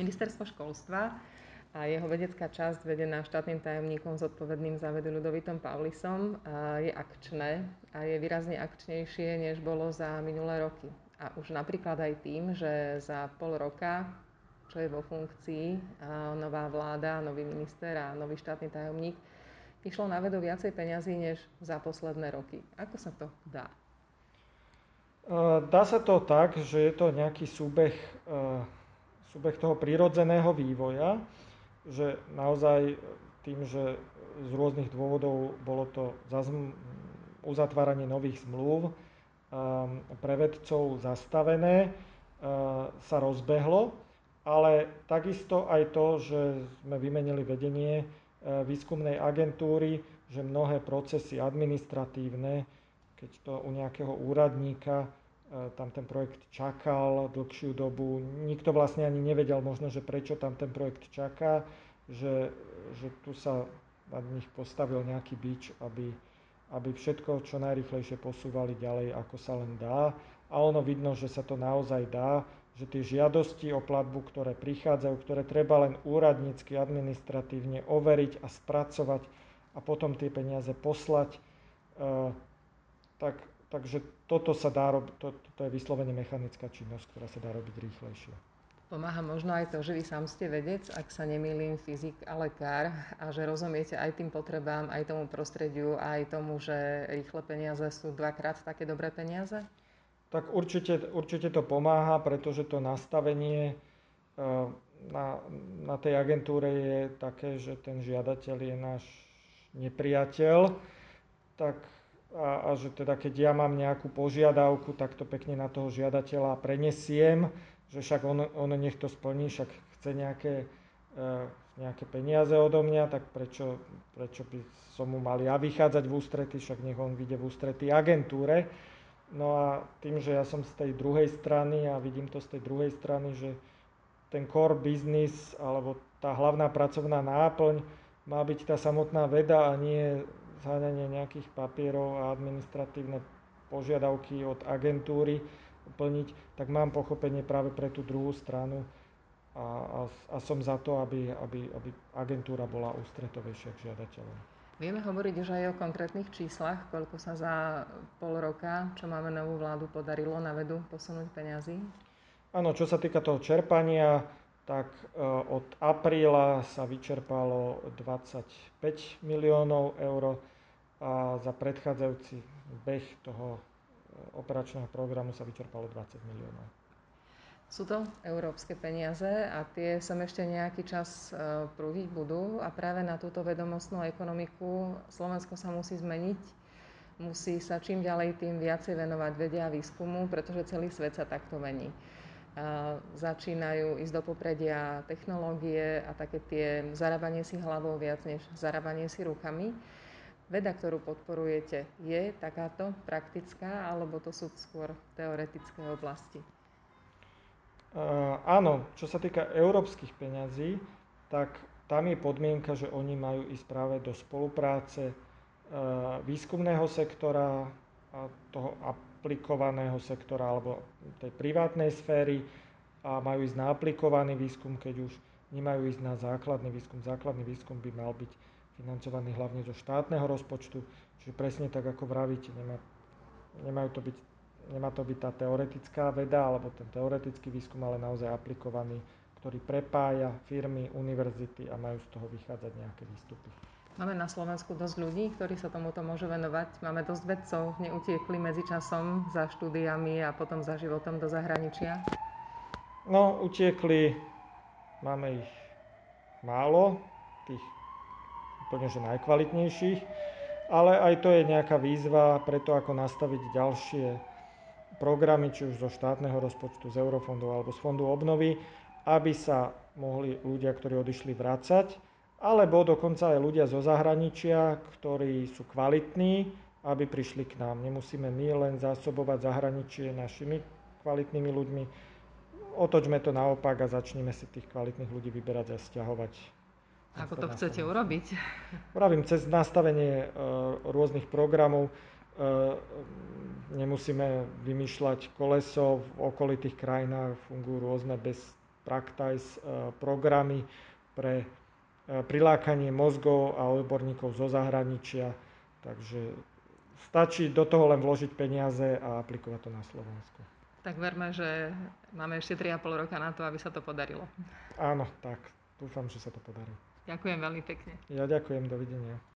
Ministerstvo školstva a jeho vedecká časť vedená štátnym tajomníkom zodpovedným za vedu Ludovitom Paulisom je akčné a je výrazne akčnejšie, než bolo za minulé roky. A už napríklad aj tým, že za pol roka, čo je vo funkcii nová vláda, nový minister a nový štátny tajomník, išlo na vedu viacej peňazí než za posledné roky. Ako sa to dá? Dá sa to tak, že je to nejaký súbeh, súbeh toho prírodzeného vývoja, že naozaj tým, že z rôznych dôvodov bolo to uzatváranie nových zmluv pre vedcov zastavené, sa rozbehlo, ale takisto aj to, že sme vymenili vedenie výskumnej agentúry, že mnohé procesy administratívne, keď to u nejakého úradníka tam ten projekt čakal dlhšiu dobu. Nikto vlastne ani nevedel možno, že prečo tam ten projekt čaká, že, že tu sa nad nich postavil nejaký bič, aby, aby všetko čo najrychlejšie posúvali ďalej, ako sa len dá. A ono vidno, že sa to naozaj dá, že tie žiadosti o platbu, ktoré prichádzajú, ktoré treba len úradnícky, administratívne overiť a spracovať a potom tie peniaze poslať, eh, tak Takže toto sa dá robiť, to, to je vyslovene mechanická činnosť, ktorá sa dá robiť rýchlejšie. Pomáha možno aj to, že vy sám ste vedec, ak sa nemýlim, fyzik a lekár a že rozumiete aj tým potrebám, aj tomu prostrediu, aj tomu, že rýchle peniaze sú dvakrát také dobré peniaze? Tak určite, určite to pomáha, pretože to nastavenie eh, na, na tej agentúre je také, že ten žiadateľ je náš nepriateľ, tak a, a že teda keď ja mám nejakú požiadavku, tak to pekne na toho žiadateľa prenesiem, že však on, on nech to splní, však chce nejaké, e, nejaké peniaze odo mňa, tak prečo, prečo by som mu mal ja vychádzať v ústrety, však nech on vyjde v ústrety agentúre. No a tým, že ja som z tej druhej strany a vidím to z tej druhej strany, že ten core business alebo tá hlavná pracovná náplň má byť tá samotná veda a nie zháňanie nejakých papierov a administratívne požiadavky od agentúry plniť, tak mám pochopenie práve pre tú druhú stranu a, a, a som za to, aby, aby, aby agentúra bola ústretovejšia k žiadateľom. Vieme hovoriť už aj o konkrétnych číslach, koľko sa za pol roka, čo máme novú vládu, podarilo na vedu posunúť peňazí? Áno, čo sa týka toho čerpania, tak e, od apríla sa vyčerpalo 25 miliónov eur a za predchádzajúci beh toho e, operačného programu sa vyčerpalo 20 miliónov. Sú to európske peniaze a tie sa ešte nejaký čas e, prúdiť budú a práve na túto vedomostnú ekonomiku Slovensko sa musí zmeniť. Musí sa čím ďalej tým viacej venovať vedia a výskumu, pretože celý svet sa takto mení začínajú ísť do popredia technológie a také tie zarábanie si hlavou viac než zarábanie si rukami. Veda, ktorú podporujete, je takáto praktická, alebo to sú skôr teoretické oblasti? Uh, áno, čo sa týka európskych peňazí, tak tam je podmienka, že oni majú ísť práve do spolupráce uh, výskumného sektora a toho aplikovaného sektora alebo tej privátnej sféry a majú ísť na aplikovaný výskum, keď už nemajú ísť na základný výskum. Základný výskum by mal byť financovaný hlavne zo štátneho rozpočtu, čiže presne tak, ako vravíte, nemá, nemajú to byť, nemá to byť tá teoretická veda alebo ten teoretický výskum, ale naozaj aplikovaný, ktorý prepája firmy, univerzity a majú z toho vychádzať nejaké výstupy. Máme na Slovensku dosť ľudí, ktorí sa tomuto môžu venovať. Máme dosť vedcov, neutiekli medzi časom za štúdiami a potom za životom do zahraničia. No, utiekli, máme ich málo, tých úplne že najkvalitnejších, ale aj to je nejaká výzva pre to, ako nastaviť ďalšie programy, či už zo štátneho rozpočtu, z eurofondov alebo z fondu obnovy, aby sa mohli ľudia, ktorí odišli, vrácať alebo dokonca aj ľudia zo zahraničia, ktorí sú kvalitní, aby prišli k nám. Nemusíme my len zásobovať zahraničie našimi kvalitnými ľuďmi. Otočme to naopak a začneme si tých kvalitných ľudí vyberať a stiahovať. Ako to chcete urobiť? Pravím, cez nastavenie e, rôznych programov e, nemusíme vymýšľať koleso, v okolitých krajinách fungujú rôzne bez Practice programy pre prilákanie mozgov a odborníkov zo zahraničia. Takže stačí do toho len vložiť peniaze a aplikovať to na Slovensku. Tak verme, že máme ešte 3,5 roka na to, aby sa to podarilo. Áno, tak. Dúfam, že sa to podarí. Ďakujem veľmi pekne. Ja ďakujem, dovidenia.